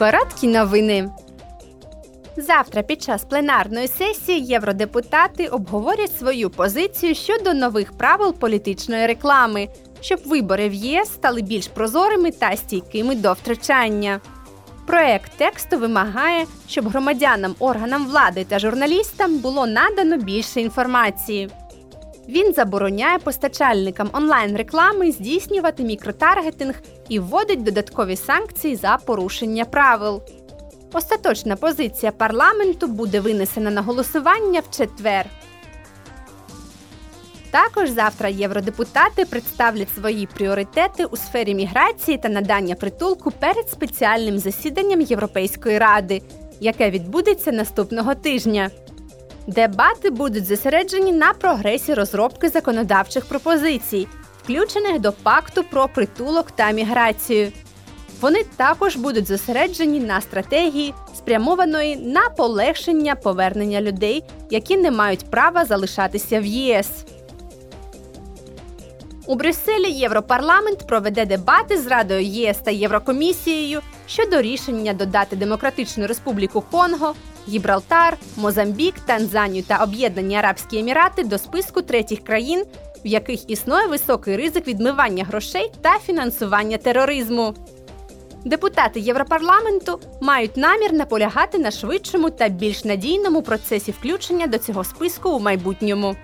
Короткі новини. Завтра під час пленарної сесії євродепутати обговорять свою позицію щодо нових правил політичної реклами, щоб вибори в ЄС стали більш прозорими та стійкими до втручання. Проект тексту вимагає, щоб громадянам, органам влади та журналістам було надано більше інформації. Він забороняє постачальникам онлайн-реклами здійснювати мікротаргетинг і вводить додаткові санкції за порушення правил. Остаточна позиція парламенту буде винесена на голосування в четвер. Також завтра євродепутати представлять свої пріоритети у сфері міграції та надання притулку перед спеціальним засіданням Європейської ради, яке відбудеться наступного тижня. Дебати будуть зосереджені на прогресі розробки законодавчих пропозицій, включених до пакту про притулок та міграцію. Вони також будуть зосереджені на стратегії, спрямованої на полегшення повернення людей, які не мають права залишатися в ЄС. У Брюсселі Європарламент проведе дебати з Радою ЄС та Єврокомісією щодо рішення додати Демократичну Республіку Конго, Гібралтар, Мозамбік, Танзанію та Об'єднані Арабські Емірати до списку третіх країн, в яких існує високий ризик відмивання грошей та фінансування тероризму. Депутати Європарламенту мають намір наполягати на швидшому та більш надійному процесі включення до цього списку у майбутньому.